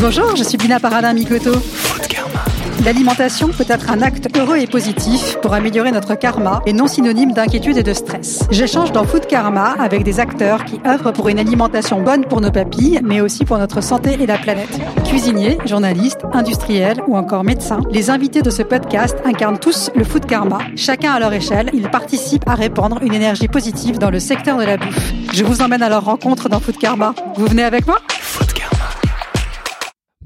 Bonjour, je suis Bina Paradin Mikoto. L'alimentation peut être un acte heureux et positif pour améliorer notre karma et non synonyme d'inquiétude et de stress. J'échange dans Food Karma avec des acteurs qui œuvrent pour une alimentation bonne pour nos papilles, mais aussi pour notre santé et la planète. Cuisiniers, journalistes, industriels ou encore médecins, les invités de ce podcast incarnent tous le Food Karma. Chacun à leur échelle, ils participent à répandre une énergie positive dans le secteur de la bouffe. Je vous emmène à leur rencontre dans Food Karma. Vous venez avec moi?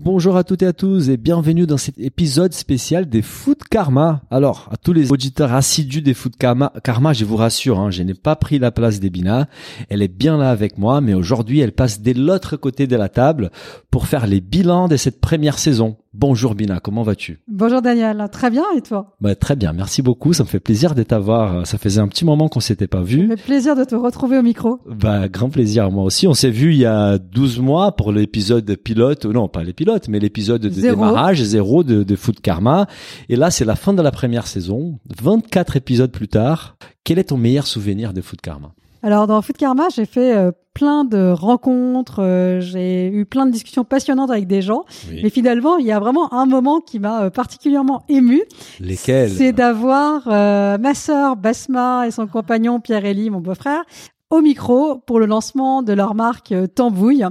Bonjour à toutes et à tous et bienvenue dans cet épisode spécial des Food Karma. Alors, à tous les auditeurs assidus des Food Karma, Karma je vous rassure, hein, je n'ai pas pris la place d'Ebina. Elle est bien là avec moi, mais aujourd'hui, elle passe de l'autre côté de la table pour faire les bilans de cette première saison. Bonjour Bina, comment vas-tu? Bonjour Daniel, très bien et toi? Bah, Très bien, merci beaucoup. Ça me fait plaisir de t'avoir. Ça faisait un petit moment qu'on s'était pas vu. Ça fait plaisir de te retrouver au micro. Bah, grand plaisir, moi aussi. On s'est vu il y a 12 mois pour l'épisode pilote, non pas les pilotes, mais l'épisode de Zéro. démarrage, zéro de, de Food Karma. Et là, c'est la fin de la première saison. 24 épisodes plus tard. Quel est ton meilleur souvenir de Food Karma? Alors dans Food Karma, j'ai fait euh, plein de rencontres, euh, j'ai eu plein de discussions passionnantes avec des gens, mais finalement, il y a vraiment un moment qui m'a euh, particulièrement ému. Lesquels? C'est d'avoir ma sœur Basma et son compagnon Pierre-Élie, mon beau-frère, au micro pour le lancement de leur marque euh, Tambouille,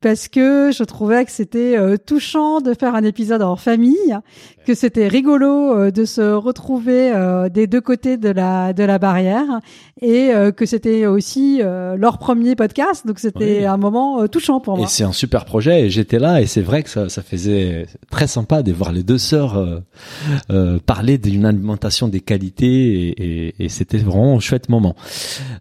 parce que je trouvais que c'était euh, touchant de faire un épisode en famille, que c'était rigolo euh, de se retrouver des deux côtés de la de la barrière, et que c'était aussi leur premier podcast, donc c'était Oui. un moment touchant pour Et moi. c'est un super projet et j'étais là et c'est vrai que ça, ça faisait très sympa de voir les deux sœurs euh, euh, parler d'une alimentation des qualités et, et- et c'était vraiment un chouette moment.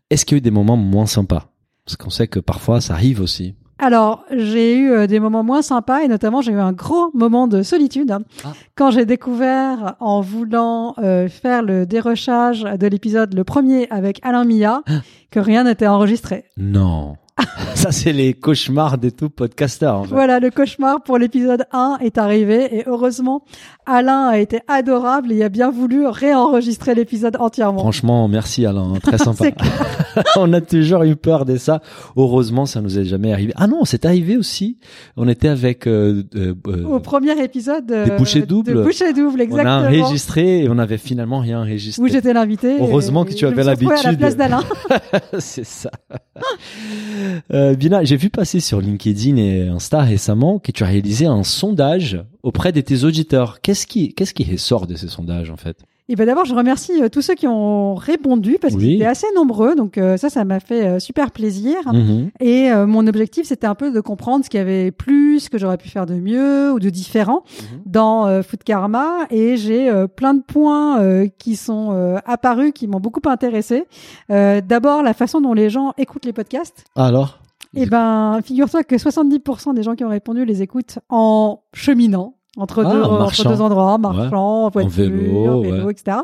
Est-ce qu'il y a eu des moments moins sympas Parce qu'on sait que parfois ça arrive aussi. Alors, j'ai eu euh, des moments moins sympas et notamment j'ai eu un gros moment de solitude hein, Ah. quand j'ai découvert en voulant euh, faire le dérochage de l'épisode le premier avec Alain Mia Ah. que rien n'était enregistré. Non. ça c'est les cauchemars des tout podcasters. En fait. Voilà, le cauchemar pour l'épisode 1 est arrivé et heureusement Alain a été adorable et a bien voulu réenregistrer l'épisode entièrement. Franchement, merci Alain, hein, très sympa. On a toujours eu peur de ça. Heureusement, ça nous est jamais arrivé. Ah non, c'est arrivé aussi. On était avec euh, euh, euh, Au premier épisode euh, Des bouchées doubles. de bouchées doubles, on a exactement. enregistré et on avait finalement rien enregistré. Où j'étais l'invité. Heureusement et que tu je me avais suis à la l'habitude. place d'Alain. c'est ça. Euh, Bina, j'ai vu passer sur LinkedIn et Insta récemment que tu as réalisé un sondage auprès de tes auditeurs. Qu'est-ce qui, qu'est-ce ressort de ces sondages en fait? Et ben d'abord, je remercie euh, tous ceux qui ont répondu parce Oui. qu'ils étaient assez nombreux. Donc euh, ça, ça m'a fait euh, super plaisir. Mhm. Et mon objectif, c'était un peu de comprendre ce qu'il y avait plus, ce que j'aurais pu faire de mieux ou de différent Mhm. dans Food Karma. Et j'ai plein de points qui sont apparus, qui m'ont beaucoup intéressé. D'abord, la façon dont les gens écoutent les podcasts. Alors? Eh ben, figure-toi que 70% des gens qui ont répondu les écoutent en cheminant entre, Ah, deux, en entre deux endroits, en marchant, en voiture, vélo, en vélo, ouais. etc.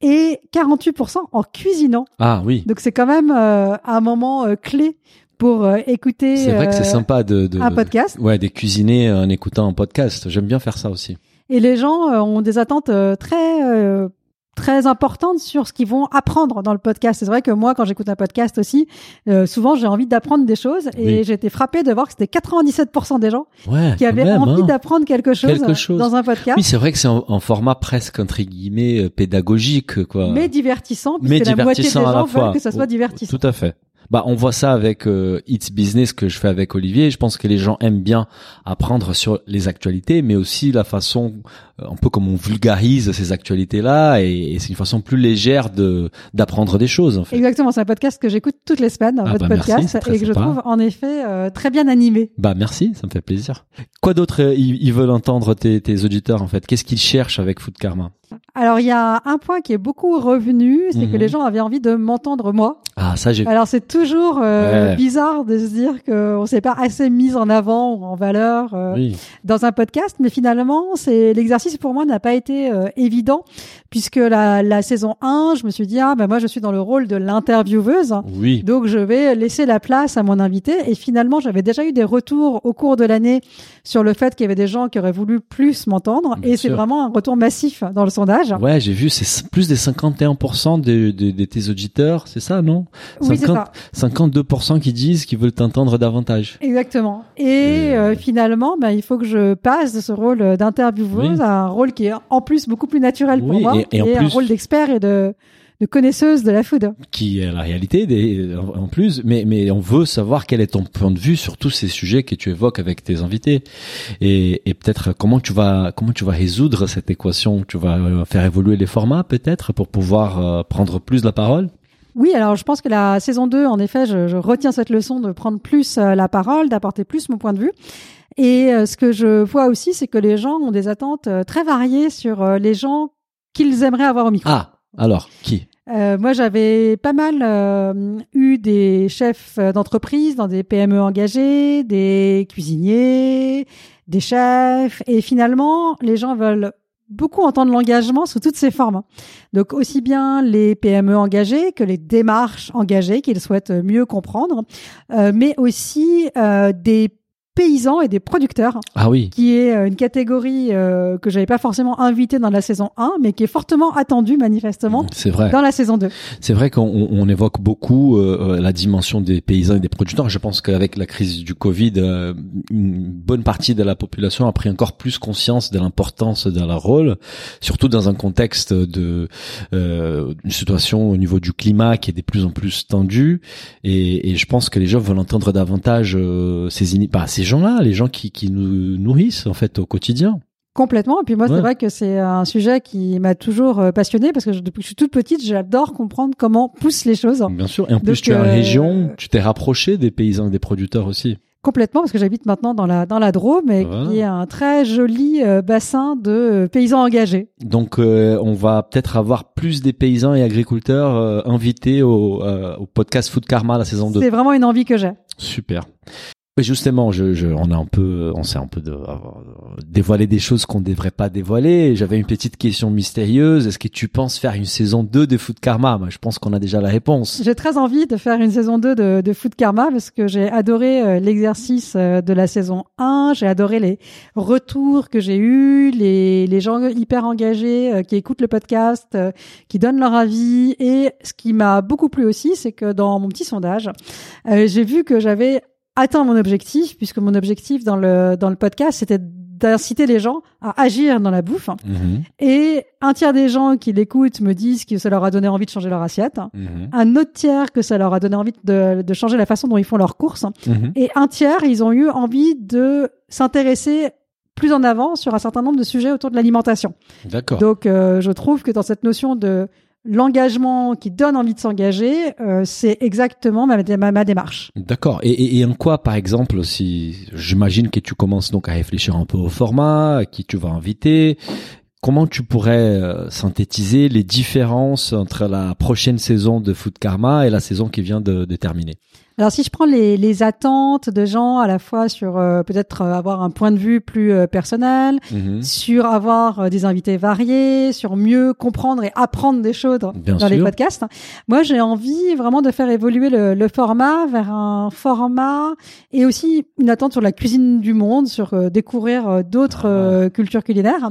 Et 48% en cuisinant. Ah oui. Donc c'est quand même euh, un moment euh, clé pour euh, écouter C'est vrai que c'est euh, sympa de, de un podcast. Ouais, de cuisiner en écoutant un podcast. J'aime bien faire ça aussi. Et les gens ont des attentes euh, très euh, très importantes sur ce qu'ils vont apprendre dans le podcast. C'est vrai que moi, quand j'écoute un podcast aussi, euh, souvent j'ai envie d'apprendre des choses. Et Oui. j'ai été frappée de voir que c'était 97% des gens Ouais. qui avaient même, envie hein. d'apprendre quelque chose, Quelque chose. dans un podcast, Oui, c'est vrai que c'est un, un format presque entre guillemets euh, pédagogique, quoi. mais divertissant, Mais puisque la moitié des la gens fois. veulent que ça soit divertissant. Tout à fait. Bah, on voit ça avec euh, It's Business que je fais avec Olivier. Je pense que les gens aiment bien apprendre sur les actualités, mais aussi la façon, euh, un peu comme on vulgarise ces actualités-là, et, et c'est une façon plus légère de d'apprendre des choses. En fait. Exactement, c'est un podcast que j'écoute toutes les semaines, Ah votre bah podcast, et que je trouve en effet euh, très bien animé. Bah merci, ça me fait plaisir. Quoi d'autre euh, ils, ils veulent entendre tes, tes auditeurs en fait? Qu'est-ce qu'ils cherchent avec Food Karma? Alors il y a un point qui est beaucoup revenu, c'est Mhm. que les gens avaient envie de m'entendre moi. Ah ça j'ai. Alors c'est toujours euh, Ouais. bizarre de se dire qu'on s'est pas assez mis en avant ou en valeur euh, Oui. dans un podcast, mais finalement c'est l'exercice pour moi n'a pas été euh, évident puisque la, la saison 1, je me suis dit ah ben moi je suis dans le rôle de l'intervieweuse. Oui. Donc je vais laisser la place à mon invité et finalement j'avais déjà eu des retours au cours de l'année sur le fait qu'il y avait des gens qui auraient voulu plus m'entendre Bien et c'est vraiment un retour massif dans le sondage. Ouais, j'ai vu, c'est plus des 51% de, de, de tes auditeurs, c'est ça, non? Oui, c'est 50 ça. 52% qui disent qu'ils veulent t'entendre davantage. Exactement. Et Euh, euh, finalement, ben, il faut que je passe de ce rôle d'intervieweuse Oui. à un rôle qui est en plus beaucoup plus naturel pour Oui, moi et- et en un rôle d'expert et de, de connaisseuse de la food. qui est la réalité des, en en plus, mais, mais on veut savoir quel est ton point de vue sur tous ces sujets que tu évoques avec tes invités et, et peut-être comment tu vas comment tu vas résoudre cette équation, tu vas euh, faire évoluer les formats peut-être pour pouvoir euh, prendre plus la parole? Oui, alors je pense que la saison 2, en effet, je, je retiens cette leçon de prendre plus euh, la parole, d'apporter plus mon point de vue. Et euh, ce que je vois aussi, c'est que les gens ont des attentes euh, très variées sur les gens qu'ils aimeraient avoir au micro. Ah, alors qui? Euh, moi, j'avais pas mal euh, eu des chefs d'entreprise dans des PME engagées, des cuisiniers, des chefs, et finalement, les gens veulent beaucoup entendre l'engagement sous toutes ses formes. Donc aussi bien les PME engagées que les démarches engagées qu'ils souhaitent mieux comprendre, euh, mais aussi euh, des paysans et des producteurs Ah oui, qui est euh, une catégorie euh, que j'avais pas forcément invitée dans la saison 1, mais qui est fortement attendue manifestement c'est vrai. dans la saison 2. C'est vrai qu'on on- évoque beaucoup euh, la dimension des paysans et des producteurs. Je pense qu'avec la crise du Covid, euh, une bonne partie de la population a pris encore plus conscience de l'importance de leur rôle, surtout dans un contexte de euh, une situation au niveau du climat qui est de plus en plus tendue. Et, et je pense que les gens veulent entendre davantage euh, ces, ini- bah, ces gens-là, les gens qui, qui nous nourrissent en fait au quotidien. Complètement. Et puis moi, Ouais. c'est vrai que c'est un sujet qui m'a toujours euh, passionnée parce que je- depuis que je suis toute petite, j'adore comprendre comment poussent les choses. Bien sûr. Et en plus, tu es en euh, région, tu t'es rapproché des paysans et des producteurs aussi. Complètement, parce que j'habite maintenant dans la dans la Drôme, et Voilà. qui est un très joli euh, bassin de euh, paysans engagés. Donc, euh, on va peut-être avoir plus des paysans et agriculteurs invités au, au podcast Food Karma la saison 2. C'est vraiment une envie que j'ai. Super. Mais justement, je, je, on a un peu, on s'est un peu de, euh, dévoilé des choses qu'on ne devrait pas dévoiler. J'avais une petite question mystérieuse. Est-ce que tu penses faire une saison 2 de Food Karma? Moi, Je pense qu'on a déjà la réponse. J'ai très envie de faire une saison 2 de, de Food Karma parce que j'ai adoré euh, l'exercice euh, de la saison 1, j'ai adoré les retours que j'ai eus, les, gens hyper engagés euh, qui écoutent le podcast, qui donnent leur avis. Et ce qui m'a beaucoup plu aussi, c'est que dans mon petit sondage, j'ai vu que j'avais atteint mon objectif, puisque mon objectif dans le, dans le podcast, c'était d'inciter les gens à agir dans la bouffe. Mhm, Et un tiers des gens qui l'écoutent me disent que ça leur a donné envie de changer leur assiette mhm, un autre tiers que ça leur a donné envie de, de changer la façon dont ils font leurs courses, mhm. et un tiers, ils ont eu envie de s'intéresser plus en avant sur un certain nombre de sujets autour de l'alimentation. D'accord. Donc, euh, je trouve que dans cette notion de l'engagement qui donne envie de s'engager, euh, c'est exactement ma, ma, ma démarche. D'accord. Et, et, et en quoi, par exemple, si j'imagine que tu commences donc à réfléchir un peu au format, qui tu vas inviter, comment tu pourrais euh, synthétiser les différences entre la prochaine saison de Food Karma et la saison qui vient de, de terminer? Alors si je prends les, les attentes de gens à la fois sur euh, peut-être euh, avoir un point de vue plus euh, personnel, Mhm. sur avoir euh, des invités variés, sur mieux comprendre et apprendre des choses dans les podcasts. Moi, j'ai envie vraiment de faire évoluer le, le format vers un format et aussi une attente sur la cuisine du monde, sur euh, découvrir d'autres Ah. cultures culinaires.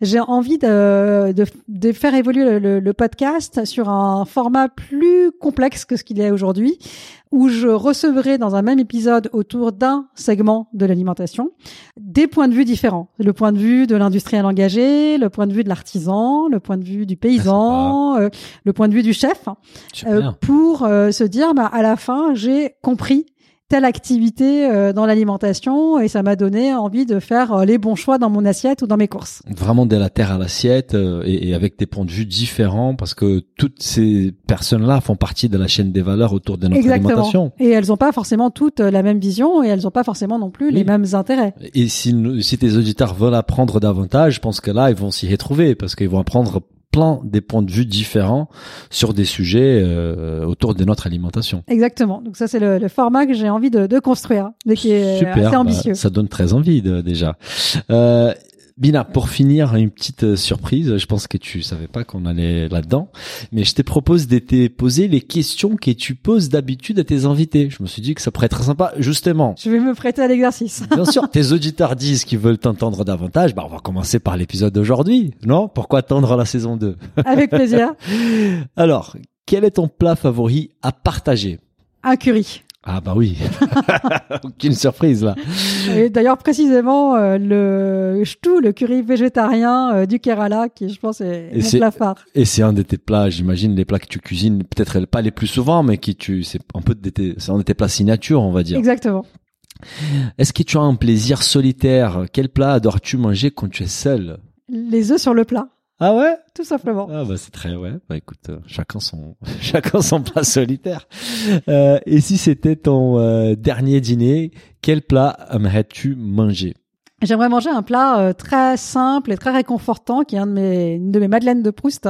J'ai envie de, de, de faire évoluer le, le- le podcast sur un format plus complexe que ce qu'il est aujourd'hui, où je recevrai dans un même épisode autour d'un segment de l'alimentation des points de vue différents. Le point de vue de l'industriel engagé, le point de vue de l'artisan, le point de vue du paysan, euh, le point de vue du chef, euh, pour euh, se dire, bah, à la fin, j'ai compris telle activité euh, dans l'alimentation et ça m'a donné envie de faire euh, les bons choix dans mon assiette ou dans mes courses. Vraiment de la terre à l'assiette euh, et, avec des points de vue différents parce que toutes ces personnes-là font partie de la chaîne des valeurs autour de notre alimentation. Et elles n'ont pas forcément toutes la même vision et elles n'ont pas forcément non plus Oui. les mêmes intérêts. Et si, si tes auditeurs veulent apprendre davantage, je pense que là, ils vont s'y retrouver parce qu'ils vont apprendre plein des points de vue différents sur des sujets euh, autour de notre alimentation. Exactement. Donc ça, c'est le, le format que j'ai envie de, de construire, mais qui est Super, assez bah, ambitieux. ça donne très envie de- déjà. Euh, Bina, pour finir, une petite euh, surprise. Je pense que tu savais pas qu'on allait là-dedans, mais je te propose de te poser les questions que tu poses d'habitude à tes invités. Je me suis dit que ça pourrait être sympa, justement. Je vais me prêter à l'exercice. Bien sûr, tes auditeurs disent qu'ils veulent t'entendre davantage. Bah, on va commencer par l'épisode d'aujourd'hui, non? Pourquoi attendre la saison 2 Avec plaisir. Alors, quel est ton plat favori à partager? Un curry. Ah bah oui, aucune surprise là. Et d'ailleurs précisément euh, le ch'tou, le curry végétarien euh, du Kerala, qui je pense est Et c'est- plat phare. Et c'est un de tes plats, j'imagine, les plats que tu cuisines, peut-être pas les plus souvent, mais qui tu, c'est un peu de tes, c'est un de tes plats signature, on va dire. Exactement. Est-ce que tu as un plaisir solitaire? Quel plat adores-tu manger quand tu es seul? Les œufs sur le plat, Ah ouais? Tout simplement. Ah bah c'est très ouais. Bah écoute, euh, chacun son chacun son plat solitaire. Euh, et si c'était ton euh, dernier dîner, quel plat aimerais-tu manger? J'aimerais manger un plat euh, très simple et très réconfortant, qui est un de mes, une de mes madeleines de Proust.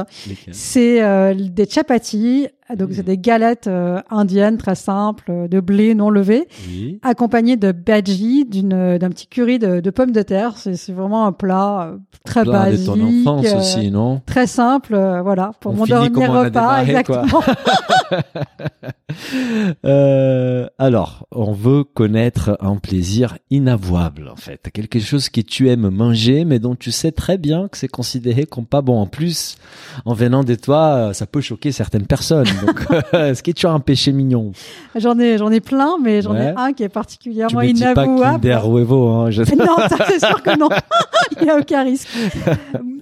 C'est euh, des chapatis, donc Mm. c'est des galettes euh, indiennes très simples euh, de blé non levé, Oui. accompagnées de bhaji, d'une d'un petit curry de, de pommes de terre. C'est vraiment un plat euh, très Plat de basique, ton enfance euh, aussi, non? très simple, euh, voilà, pour On mon dernier repas, démarré, exactement. Euh, alors, on veut connaître un plaisir inavouable, en fait. Quelque chose que tu aimes manger, mais dont tu sais très bien que c'est considéré comme pas bon. En plus, en venant de toi, ça peut choquer certaines personnes. Donc, est-ce que tu as un péché mignon J'en ai j'en ai plein, mais j'en Ouais. ai un qui est Tu particulièrement me dis pas inavouable. Kinder Huevo, hein. je- Non, c'est sûr que non. Il n'y a aucun risque.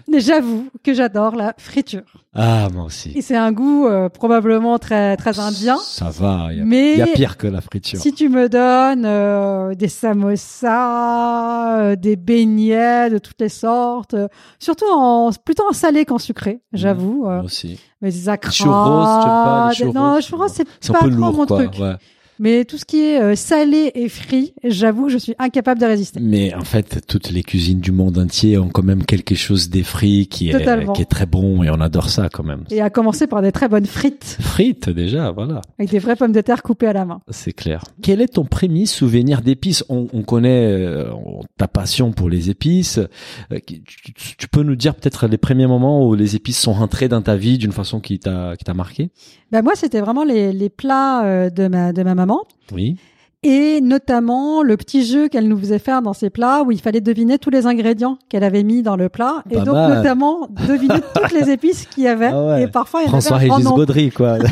Mais j'avoue que j'adore la friture. Ah, moi aussi. Et c'est un goût euh, probablement très très indien. Ça va. Il y, y a pire que la friture. si tu me donnes euh, des samosas, euh, des beignets de toutes les sortes, euh, surtout en plutôt en salé qu'en sucré, j'avoue. euh, Moi aussi. mais des acras, churros, tu pas les churros, Non, churros c'est pas un peu trop lourd, mon quoi. truc. ouais. Mais tout ce qui est euh, salé et frit, j'avoue que je suis incapable de résister. Mais en fait, toutes les cuisines du monde entier ont quand même quelque chose qui est, Totalement. qui est très bon et on adore ça quand même. Et à commencer par des très bonnes frites Frites déjà, voilà, avec des vraies pommes de terre coupées à la main. c'est clair. Quel est ton premier souvenir d'épices? On, on connaît euh, ta passion pour les épices. Euh, tu, peux nous dire peut-être les premiers moments où les épices sont rentrées dans ta vie d'une façon qui t'a qui t'a marqué Ben moi, c'était vraiment les, les plats de ma de ma maman Oui. et notamment le petit jeu qu'elle nous faisait faire dans ces plats où il fallait deviner tous les ingrédients qu'elle avait mis dans le plat et donc mal. notamment deviner toutes les épices qu'il y avait Ah ouais. et parfois il y François avait Régis nombre. Gaudry, quoi.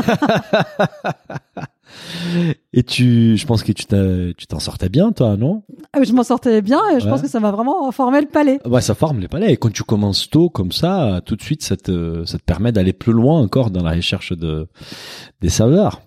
Et tu, je pense que tu t'en sortais bien, toi, non? Ah, Je m'en sortais bien et je Ouais. pense que ça m'a vraiment formé le palais. Ouais, ça forme les palais. Et quand tu commences tôt comme ça, tout de suite, ça te, ça te permet d'aller plus loin encore dans la recherche de des saveurs.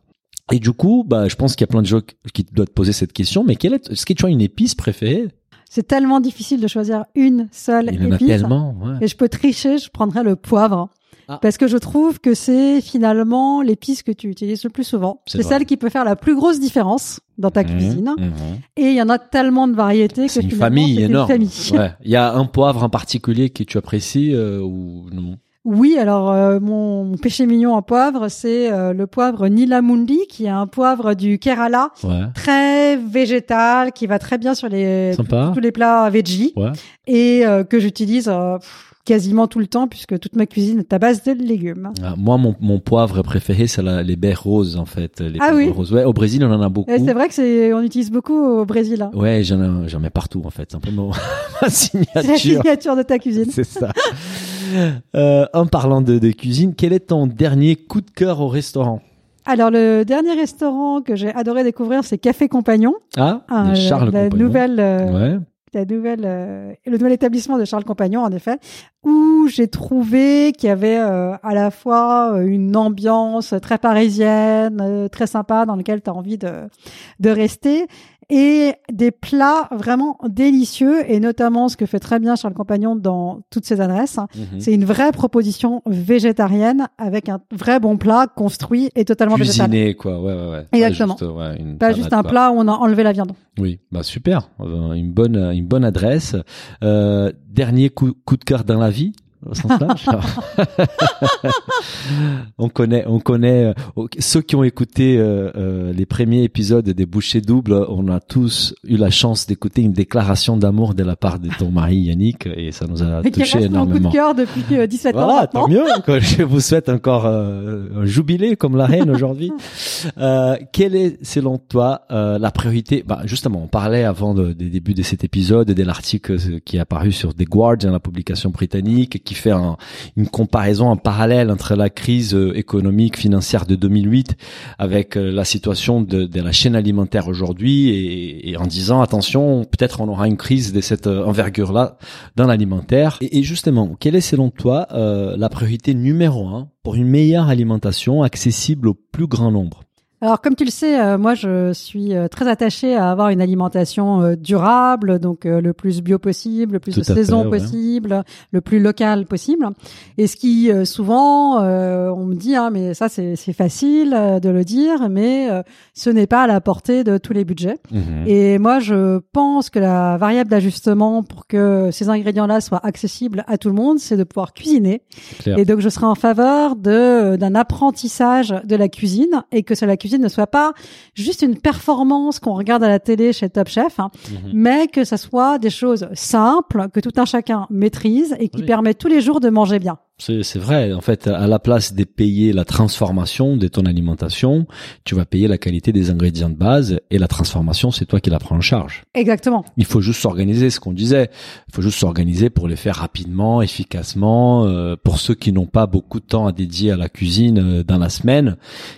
Et du coup, bah, je pense qu'il y a plein de gens qui doivent te poser cette question. Mais quelle est, est-ce que tu as une épice préférée? C'est tellement difficile de choisir une seule Il épice. tellement. Ouais. Et je peux tricher, je prendrais le poivre. Ah. Parce que je trouve que c'est finalement l'épice que tu utilises le plus souvent. C'est celle qui peut faire la plus grosse différence dans ta Mhm, cuisine. mhm. Et il y en a tellement de variétés que C'est une famille énorme. Une famille. Ouais. Il y a un poivre en particulier que tu apprécies euh, ou non? Oui, alors euh, mon, mon péché mignon en poivre, c'est euh, le poivre Nilamundi, qui est un poivre du Kerala, Ouais. très végétal, qui va très bien sur les Sympa. tous les plats veggie Ouais. et euh, que j'utilise euh, quasiment tout le temps puisque toute ma cuisine est à base de légumes. Ah, moi, mon, mon poivre préféré, c'est les baies roses, en fait. Les Ah oui. roses. Ouais, au Brésil, on en a beaucoup. Et c'est vrai que c'est on utilise beaucoup au Brésil. Hein. Ouais, j'en mets partout, en fait. C'est un peu mon- ma C'est la signature. signature de ta cuisine. C'est ça. Euh, en parlant de, de cuisine, quel est ton dernier coup de cœur au restaurant Alors le dernier restaurant que j'ai adoré découvrir, c'est Café Compagnon, Ah, Ah, de Charles la, Compagnon. nouvelle euh, Ouais. la nouvelle, euh, le nouvel établissement de Charles Compagnon, en effet, où j'ai trouvé qu'il y avait euh, à la fois euh, une ambiance très parisienne, euh, très sympa, dans laquelle tu as envie de, de rester, et des plats vraiment délicieux, et notamment ce que fait très bien Charles Compagnon dans toutes ses adresses. Mhm. C'est une vraie proposition végétarienne avec un vrai bon plat construit et totalement végétal. Cuisiner, quoi. Ouais, ouais, ouais. Exactement. Pas juste, ouais, une Pas salade, juste un plat où on a enlevé la viande. Oui, bah super. Euh, Une bonne, une bonne adresse. Euh, dernier coup, coup de cœur dans la vie. Au sens large. on connaît, on connaît euh, ceux qui ont écouté euh, euh, les premiers épisodes des Bouchées doubles. On a tous eu la chance d'écouter une déclaration d'amour de la part de ton mari Yannick, et ça nous a touché mon coup énormément. de cœur depuis euh, 17 ans Voilà, tant mieux. Je vous souhaite encore euh, un jubilé comme la reine aujourd'hui. Euh, quelle est, selon toi, euh, la priorité? Bah, Justement, on parlait avant de- des débuts de cet épisode de l'article euh, qui est apparu sur The Guardian, la publication britannique, qui fait un- une comparaison, un parallèle entre la crise euh, économique, financière de 2008 avec euh, la situation de, de la chaîne alimentaire aujourd'hui et, et en disant attention, peut-être on aura une crise de cette euh, envergure-là dans l'alimentaire. Et, et justement, quelle est selon toi euh, la priorité numéro un pour une meilleure alimentation accessible au plus grand nombre? Alors, comme tu le sais, euh, moi, je suis euh, très attachée à avoir une alimentation euh, durable, donc euh, le plus bio possible, le plus Tout de saison fait, ouais. possible, le plus local possible. Et ce qui, euh, souvent, euh, on me dit, hein, mais ça, c'est facile euh, de le dire, mais euh, ce n'est pas à la portée de tous les budgets. Et moi, je pense que la variable d'ajustement pour que ces ingrédients-là soient accessibles à tout le monde, c'est de pouvoir cuisiner. Et donc, je serai en faveur de d'un apprentissage de la cuisine et que ça, la cuisine ne soit pas juste une performance qu'on regarde à la télé chez Top Chef, hein, Mhm. mais que ça soit des choses simples que tout un chacun maîtrise et qui Oui. permettent tous les jours de manger bien. C'est vrai. En fait, à la place de payer la transformation de ton alimentation, tu vas payer la qualité des ingrédients de base et la transformation, c'est toi qui la prends en charge. Exactement. Il faut juste s'organiser, ce qu'on disait. Il faut juste s'organiser pour les faire rapidement, efficacement. euh, pour ceux qui n'ont pas beaucoup de temps à dédier à la cuisine euh, dans la semaine,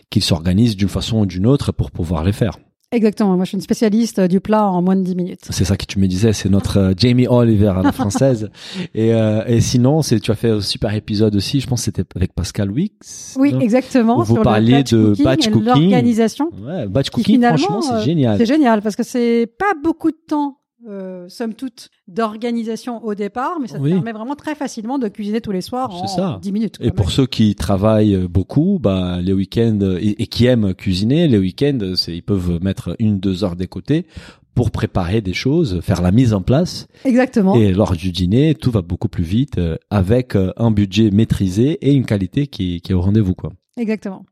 qu'ils s'organisent d'une façon ou d'une autre pour pouvoir les faire. Exactement. Moi, je suis une spécialiste euh, du plat en moins de 10 minutes. C'est ça que tu me disais, c'est notre euh, Jamie Oliver à la française. et, euh, et sinon, c'est tu as fait un super épisode aussi. Je pense que c'était avec Pascal Wix. Oui, exactement. Où vous sur parliez le batch de cooking batch cooking. l'organisation. Ouais, batch cooking, finalement, franchement, c'est euh, génial. C'est génial parce que c'est pas beaucoup de temps, euh, somme toute, d'organisation au départ, mais ça te permet vraiment très facilement de cuisiner tous les soirs en ça. 10 minutes. Et pour ceux qui travaillent euh, beaucoup, bah, les week-ends euh, et, et qui aiment cuisiner, les week-ends, c'est, ils peuvent mettre une, deux heures des côtés pour préparer des choses, faire la mise en place. Exactement. Et lors du dîner, tout va beaucoup plus vite euh, avec euh, un budget maîtrisé et une qualité qui, qui est au rendez-vous, quoi. Exactement.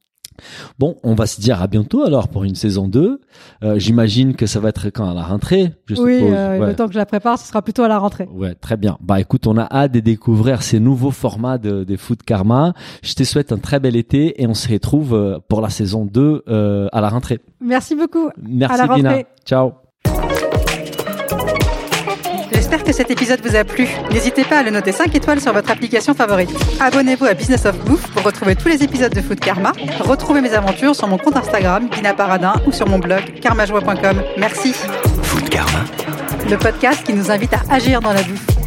Bon, on va se dire à bientôt alors pour une saison 2. Euh, j'imagine que ça va être quand à la rentrée, je oui, suppose. euh, Ouais. le temps que je la prépare, ce sera plutôt à la rentrée. Ouais, très bien. Bah écoute, on a hâte de découvrir ces nouveaux formats de, des Food Karma. Je te souhaite un très bel été et on se retrouve euh, pour la saison 2 euh, à la rentrée. Merci beaucoup. Merci À la Bina. rentrée. Ciao. J'espère que cet épisode vous a plu. N'hésitez pas à le noter 5 étoiles sur votre application favorite. Abonnez-vous à Business of Bouffe pour retrouver tous les épisodes de Food Karma. Retrouvez mes aventures sur mon compte Instagram, Bina Paradin, ou sur mon blog, karmajoie.com. Merci. Food Karma. Le podcast qui nous invite à agir dans la bouffe.